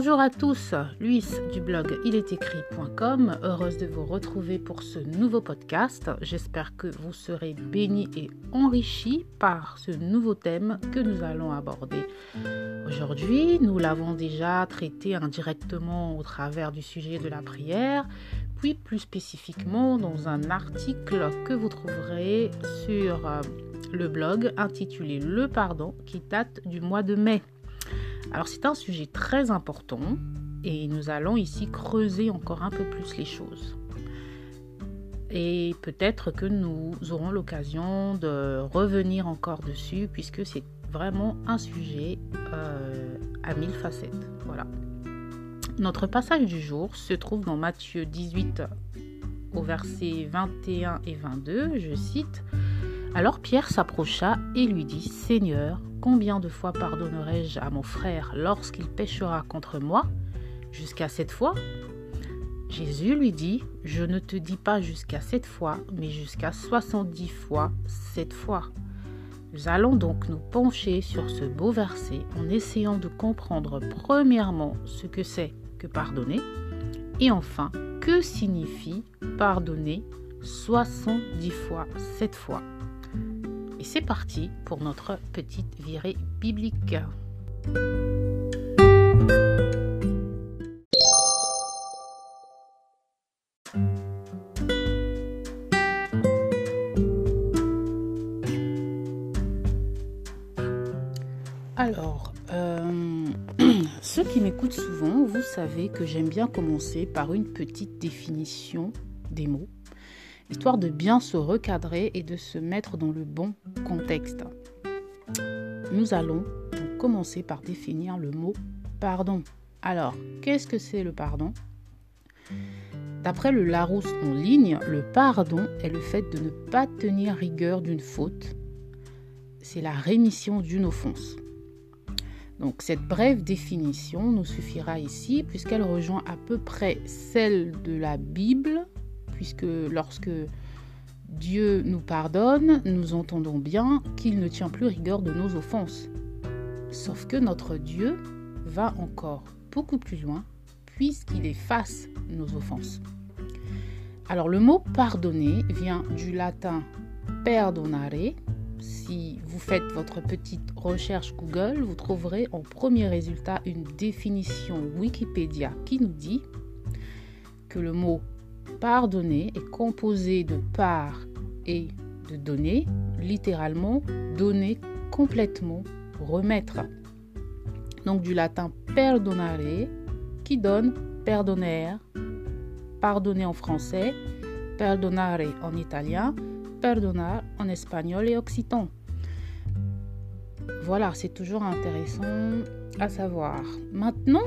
Bonjour à tous, Luis du blog ilestécrit.com, heureuse de vous retrouver pour ce nouveau podcast. J'espère que vous serez bénis et enrichis par ce nouveau thème que nous allons aborder. Aujourd'hui, nous l'avons déjà traité indirectement au travers du sujet de la prière, puis plus spécifiquement dans un article que vous trouverez sur euh, le blog intitulé Le pardon qui date du mois de mai. Alors c'est un sujet très important et nous allons ici creuser encore un peu plus les choses. Et peut-être que nous aurons l'occasion de revenir encore dessus puisque c'est vraiment un sujet euh, à mille facettes. Voilà. Notre passage du jour se trouve dans Matthieu 18 au verset 21 et 22. Je cite Alors Pierre s'approcha et lui dit Seigneur, Combien de fois pardonnerai-je à mon frère lorsqu'il péchera contre moi Jusqu'à sept fois? Jésus lui dit, Je ne te dis pas jusqu'à sept fois, mais jusqu'à soixante-dix fois sept fois. Nous allons donc nous pencher sur ce beau verset en essayant de comprendre premièrement ce que c'est que pardonner et enfin que signifie pardonner 70 fois sept fois. C'est parti pour notre petite virée biblique. Alors, euh, ceux qui m'écoutent souvent, vous savez que j'aime bien commencer par une petite définition des mots histoire de bien se recadrer et de se mettre dans le bon contexte. Nous allons commencer par définir le mot pardon. Alors, qu'est-ce que c'est le pardon? D'après le Larousse en ligne, le pardon est le fait de ne pas tenir rigueur d'une faute. C'est la rémission d'une offense. Donc cette brève définition nous suffira ici puisqu'elle rejoint à peu près celle de la Bible puisque lorsque Dieu nous pardonne, nous entendons bien qu'il ne tient plus rigueur de nos offenses. Sauf que notre Dieu va encore beaucoup plus loin puisqu'il efface nos offenses. Alors le mot pardonner vient du latin perdonare. Si vous faites votre petite recherche Google, vous trouverez en premier résultat une définition Wikipédia qui nous dit que le mot Pardonner est composé de part et de donner, littéralement donner complètement, remettre. Donc du latin perdonare qui donne perdoner, pardonner en français, perdonare en italien, perdonar en espagnol et occitan. Voilà, c'est toujours intéressant à savoir. Maintenant,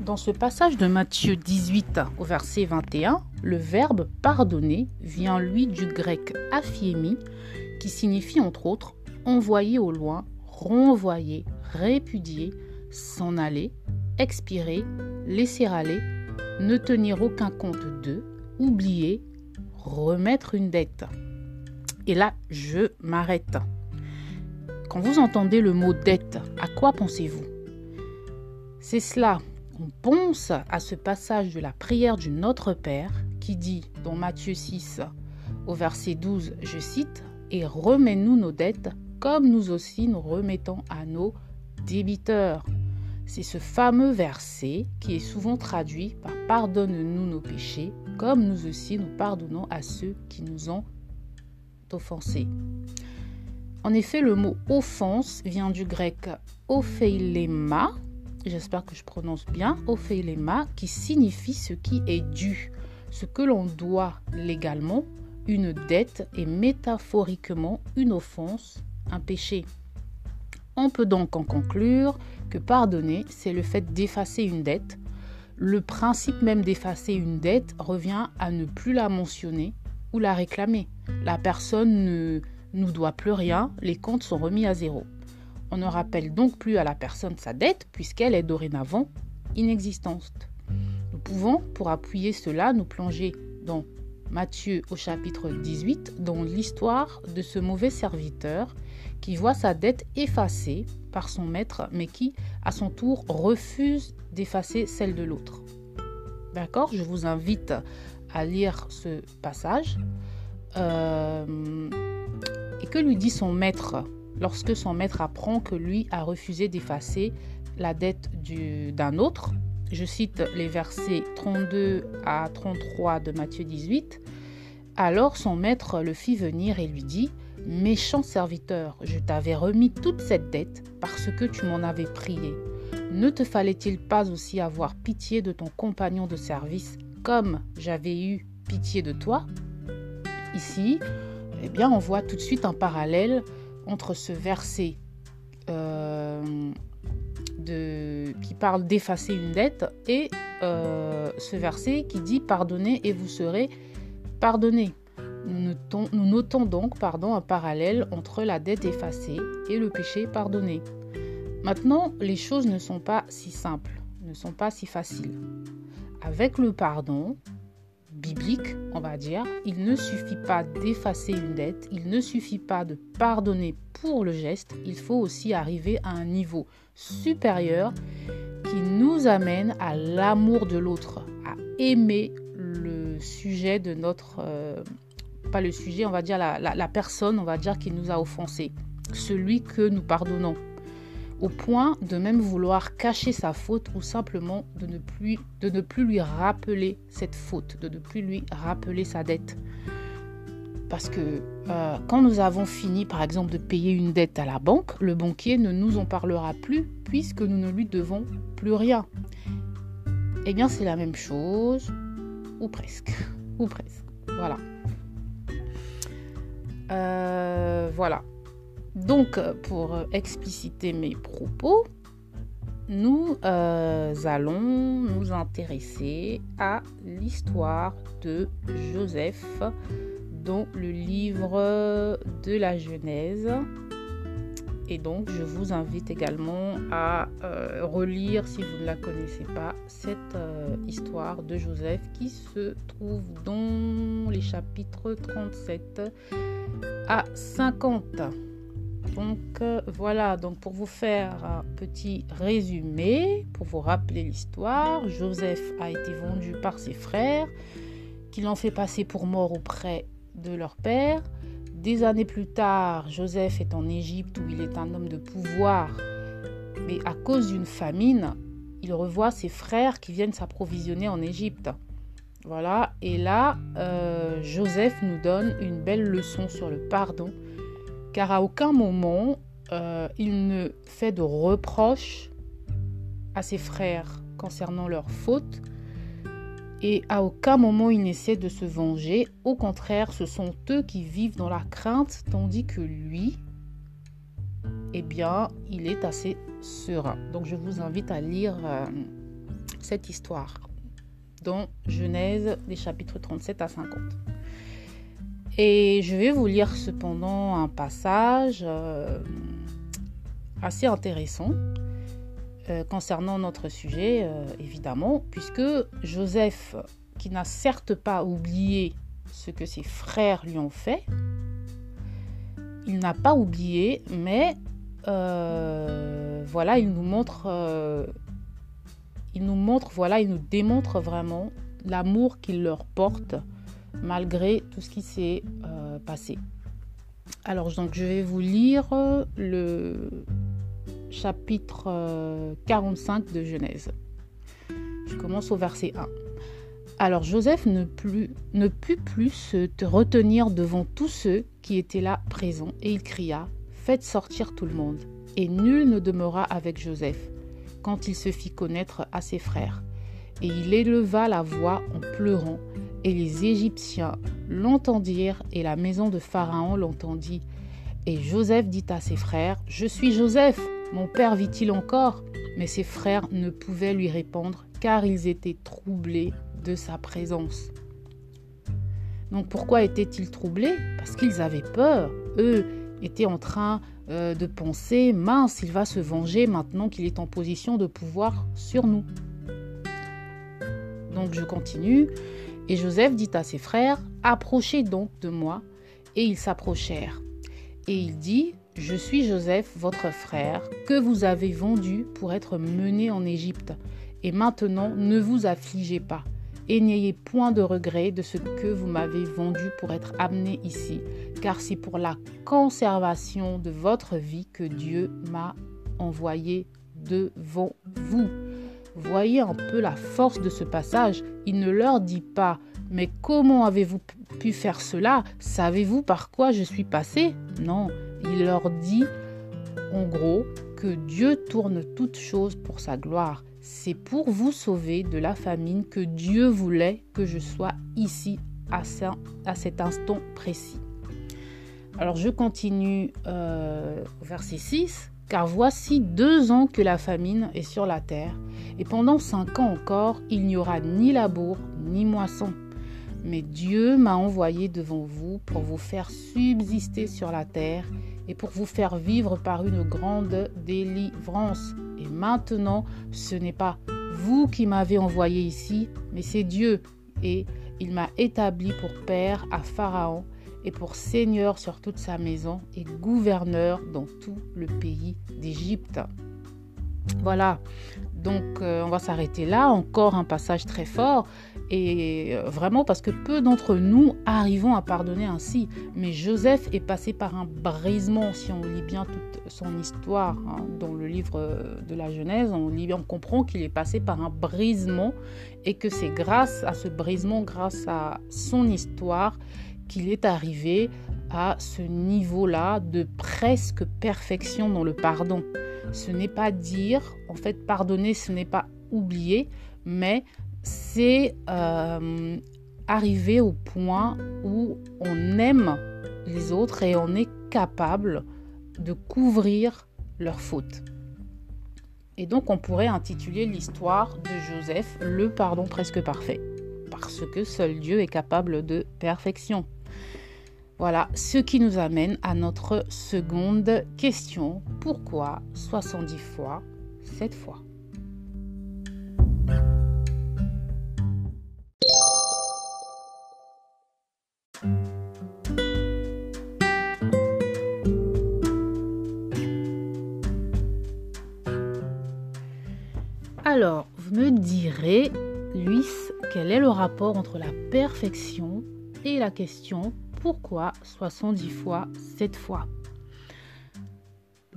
dans ce passage de Matthieu 18 au verset 21, le verbe pardonner vient lui du grec aphiemi qui signifie entre autres envoyer au loin, renvoyer, répudier, s'en aller, expirer, laisser aller, ne tenir aucun compte d'eux, oublier, remettre une dette. Et là, je m'arrête. Quand vous entendez le mot dette, à quoi pensez-vous? C'est cela on pense à ce passage de la prière du Notre Père qui dit dans Matthieu 6 au verset 12, je cite, Et remets-nous nos dettes comme nous aussi nous remettons à nos débiteurs. C'est ce fameux verset qui est souvent traduit par Pardonne-nous nos péchés comme nous aussi nous pardonnons à ceux qui nous ont offensés. En effet, le mot offense vient du grec opheilema, j'espère que je prononce bien, opheilema, qui signifie ce qui est dû, ce que l'on doit légalement, une dette et métaphoriquement une offense, un péché. On peut donc en conclure que pardonner, c'est le fait d'effacer une dette. Le principe même d'effacer une dette revient à ne plus la mentionner ou la réclamer. La personne ne nous doit plus rien, les comptes sont remis à zéro. On ne rappelle donc plus à la personne sa dette puisqu'elle est dorénavant inexistante. Nous pouvons, pour appuyer cela, nous plonger dans Matthieu au chapitre 18, dont l'histoire de ce mauvais serviteur qui voit sa dette effacée par son maître, mais qui, à son tour, refuse d'effacer celle de l'autre. D'accord Je vous invite à lire ce passage. Euh, et que lui dit son maître? Lorsque son maître apprend que lui a refusé d'effacer la dette d'un autre Je cite les versets 32 à 33 de Matthieu 18. Alors son maître le fit venir et lui dit Méchant serviteur, je t'avais remis toute cette dette parce que tu m'en avais prié. Ne te fallait-il pas aussi avoir pitié de ton compagnon de service comme j'avais eu pitié de toi? Ici, eh bien, on voit tout de suite un parallèle entre ce verset euh, qui parle d'effacer une dette et euh, ce verset qui dit pardonnez et vous serez pardonné. Nous notons, donc un parallèle entre la dette effacée et le péché pardonné. Maintenant, les choses ne sont pas si simples, ne sont pas si faciles. Avec le pardon, biblique, on va dire, il ne suffit pas d'effacer une dette, il ne suffit pas de pardonner pour le geste, il faut aussi arriver à un niveau supérieur qui nous amène à l'amour de l'autre, à aimer le sujet de notre... Euh, pas le sujet, on va dire la, la personne, on va dire qui nous a offensé, celui que nous pardonnons au point de même vouloir cacher sa faute ou simplement de ne plus, lui rappeler cette faute, de ne plus lui rappeler sa dette. Parce que euh, quand nous avons fini, par exemple, de payer une dette à la banque, le banquier ne nous en parlera plus puisque nous ne lui devons plus rien. Eh bien, c'est la même chose, ou presque, ou presque. Voilà. Euh, voilà. Donc, pour expliciter mes propos, nous euh, allons nous intéresser à l'histoire de Joseph dans le livre de la Genèse. Et donc, je vous invite également à euh, relire, si vous ne la connaissez pas, cette euh, histoire de Joseph qui se trouve dans les chapitres 37 à 50. Donc euh, voilà, donc pour vous faire un petit résumé, pour vous rappeler l'histoire, Joseph a été vendu par ses frères, qui l'ont fait passer pour mort auprès de leur père. Des années plus tard, Joseph est en Égypte où il est un homme de pouvoir, mais à cause d'une famine, il revoit ses frères qui viennent s'approvisionner en Égypte. Voilà, et là, euh, Joseph nous donne une belle leçon sur le pardon car à aucun moment euh, il ne fait de reproches à ses frères concernant leurs fautes et à aucun moment il n'essaie de se venger. Au contraire, ce sont eux qui vivent dans la crainte, tandis que lui, eh bien, il est assez serein. Donc je vous invite à lire euh, cette histoire dans Genèse des chapitres 37 à 50. Et je vais vous lire cependant un passage euh, assez intéressant euh, concernant notre sujet, euh, évidemment, puisque Joseph, qui n'a certes pas oublié ce que ses frères lui ont fait, il n'a pas oublié, mais voilà, il nous montre, il nous montre, voilà, il nous démontre vraiment l'amour qu'il leur porte malgré tout ce qui s'est euh, passé. Alors, donc, je vais vous lire le chapitre 45 euh, de Genèse. Je commence au verset 1. Alors Joseph ne put plus se retenir devant tous ceux qui étaient là présents, et il cria, Faites sortir tout le monde. Et nul ne demeura avec Joseph, quand il se fit connaître à ses frères. Et il éleva la voix en pleurant, et les Égyptiens l'entendirent et la maison de Pharaon l'entendit. Et Joseph dit à ses frères, Je suis Joseph, mon père vit-il encore? Mais ses frères ne pouvaient lui répondre, car ils étaient troublés de sa présence. Donc pourquoi étaient-ils troublés? Parce qu'ils avaient peur. Eux étaient en train euh, de penser, mince, il va se venger maintenant qu'il est en position de pouvoir sur nous. Donc je continue. Et Joseph dit à ses frères, Approchez donc de moi. Et ils s'approchèrent. Et il dit, Je suis Joseph, votre frère, que vous avez vendu pour être mené en Égypte. Et maintenant, ne vous affligez pas, et n'ayez point de regret de ce que vous m'avez vendu pour être amené ici, car c'est pour la conservation de votre vie que Dieu m'a envoyé devant vous. Voyez un peu la force de ce passage. Il ne leur dit pas Mais comment avez-vous pu faire cela? Savez-vous par quoi je suis passé? Non, il leur dit en gros que Dieu tourne toutes choses pour sa gloire. C'est pour vous sauver de la famine que Dieu voulait que je sois ici à, cet instant précis. Alors je continue euh, verset 6. Car voici deux ans que la famine est sur la terre, et pendant cinq ans encore, il n'y aura ni labour ni moisson. Mais Dieu m'a envoyé devant vous pour vous faire subsister sur la terre et pour vous faire vivre par une grande délivrance. Et maintenant, ce n'est pas vous qui m'avez envoyé ici, mais c'est Dieu. Et il m'a établi pour père à Pharaon et pour seigneur sur toute sa maison et gouverneur dans tout le pays d'Égypte. Voilà, donc euh, on va s'arrêter là, encore un passage très fort, et euh, vraiment parce que peu d'entre nous arrivons à pardonner ainsi. Mais Joseph est passé par un brisement, si on lit bien toute son histoire hein, dans le livre de la Genèse, on, lit, on comprend qu'il est passé par un brisement, et que c'est grâce à ce brisement, grâce à son histoire, qu'il est arrivé à ce niveau-là de presque perfection dans le pardon. Ce n'est pas dire, en fait, pardonner, ce n'est pas oublier, mais c'est euh, arriver au point où on aime les autres et on est capable de couvrir leurs fautes. Et donc on pourrait intituler l'histoire de Joseph le pardon presque parfait, parce que seul Dieu est capable de perfection. Voilà ce qui nous amène à notre seconde question. Pourquoi 70 fois 7 fois? Alors, vous me direz, Luis, quel est le rapport entre la perfection et la question pourquoi 70 fois 7 fois?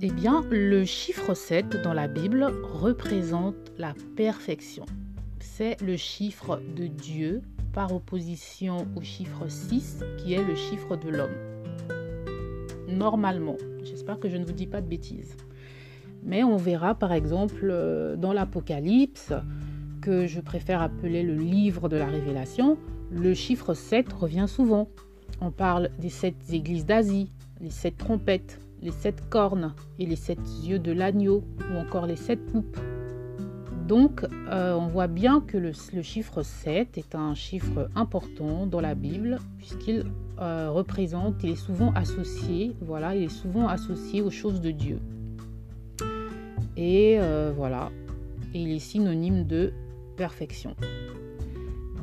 Eh bien, le chiffre 7 dans la Bible représente la perfection. C'est le chiffre de Dieu par opposition au chiffre 6 qui est le chiffre de l'homme. Normalement, j'espère que je ne vous dis pas de bêtises. Mais on verra par exemple euh, dans l'Apocalypse, que je préfère appeler le livre de la révélation, le chiffre 7 revient souvent. On parle des sept églises d'Asie, les sept trompettes, les sept cornes et les sept yeux de l'agneau ou encore les sept poupes. Donc euh, on voit bien que le, chiffre 7 est un chiffre important dans la Bible puisqu'il euh, représente, il est souvent associé, voilà, il est souvent associé aux choses de Dieu. Et euh, voilà, il est synonyme de perfection.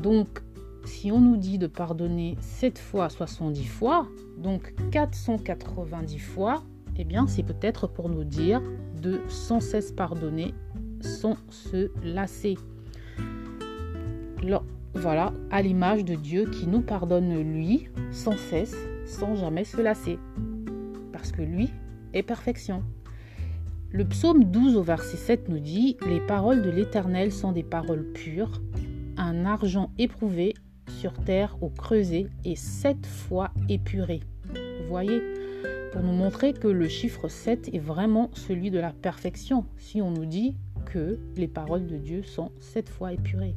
Donc si on nous dit de pardonner 7 fois 70 fois, donc 490 fois, eh bien c'est peut-être pour nous dire de sans cesse pardonner sans se lasser. voilà, à l'image de Dieu qui nous pardonne lui sans cesse, sans jamais se lasser. Parce que lui est perfection. Le psaume 12 au verset 7 nous dit Les paroles de l'Éternel sont des paroles pures, un argent éprouvé sur terre au creuset et sept fois épuré. Voyez Pour nous montrer que le chiffre 7 est vraiment celui de la perfection, si on nous dit que les paroles de Dieu sont sept fois épurées.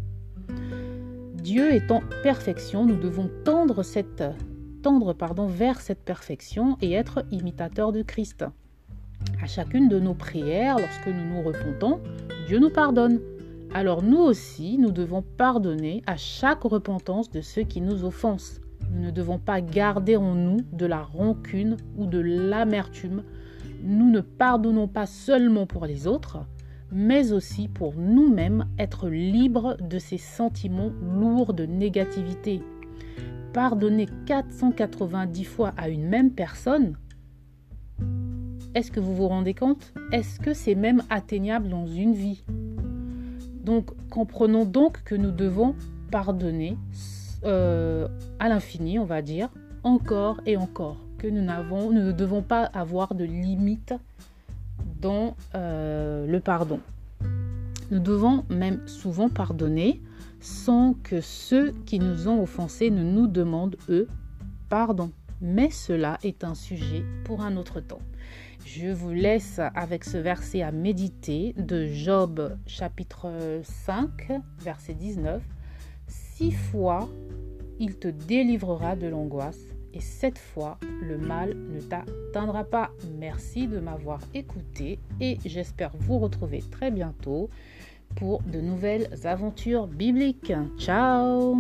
Dieu étant perfection, nous devons tendre, cette, tendre pardon, vers cette perfection et être imitateurs de Christ. À chacune de nos prières, lorsque nous nous repentons, Dieu nous pardonne alors nous aussi, nous devons pardonner à chaque repentance de ceux qui nous offensent. Nous ne devons pas garder en nous de la rancune ou de l'amertume. Nous ne pardonnons pas seulement pour les autres, mais aussi pour nous-mêmes être libres de ces sentiments lourds de négativité. Pardonner 490 fois à une même personne, est-ce que vous vous rendez compte? Est-ce que c'est même atteignable dans une vie? Donc comprenons donc que nous devons pardonner euh, à l'infini, on va dire, encore et encore, que nous, n'avons, ne devons pas avoir de limite dans euh, le pardon. Nous devons même souvent pardonner sans que ceux qui nous ont offensés ne nous demandent, eux, pardon. Mais cela est un sujet pour un autre temps. Je vous laisse avec ce verset à méditer de Job chapitre 5, verset 19. Six fois, il te délivrera de l'angoisse et cette fois, le mal ne t'atteindra pas. Merci de m'avoir écouté et j'espère vous retrouver très bientôt pour de nouvelles aventures bibliques. Ciao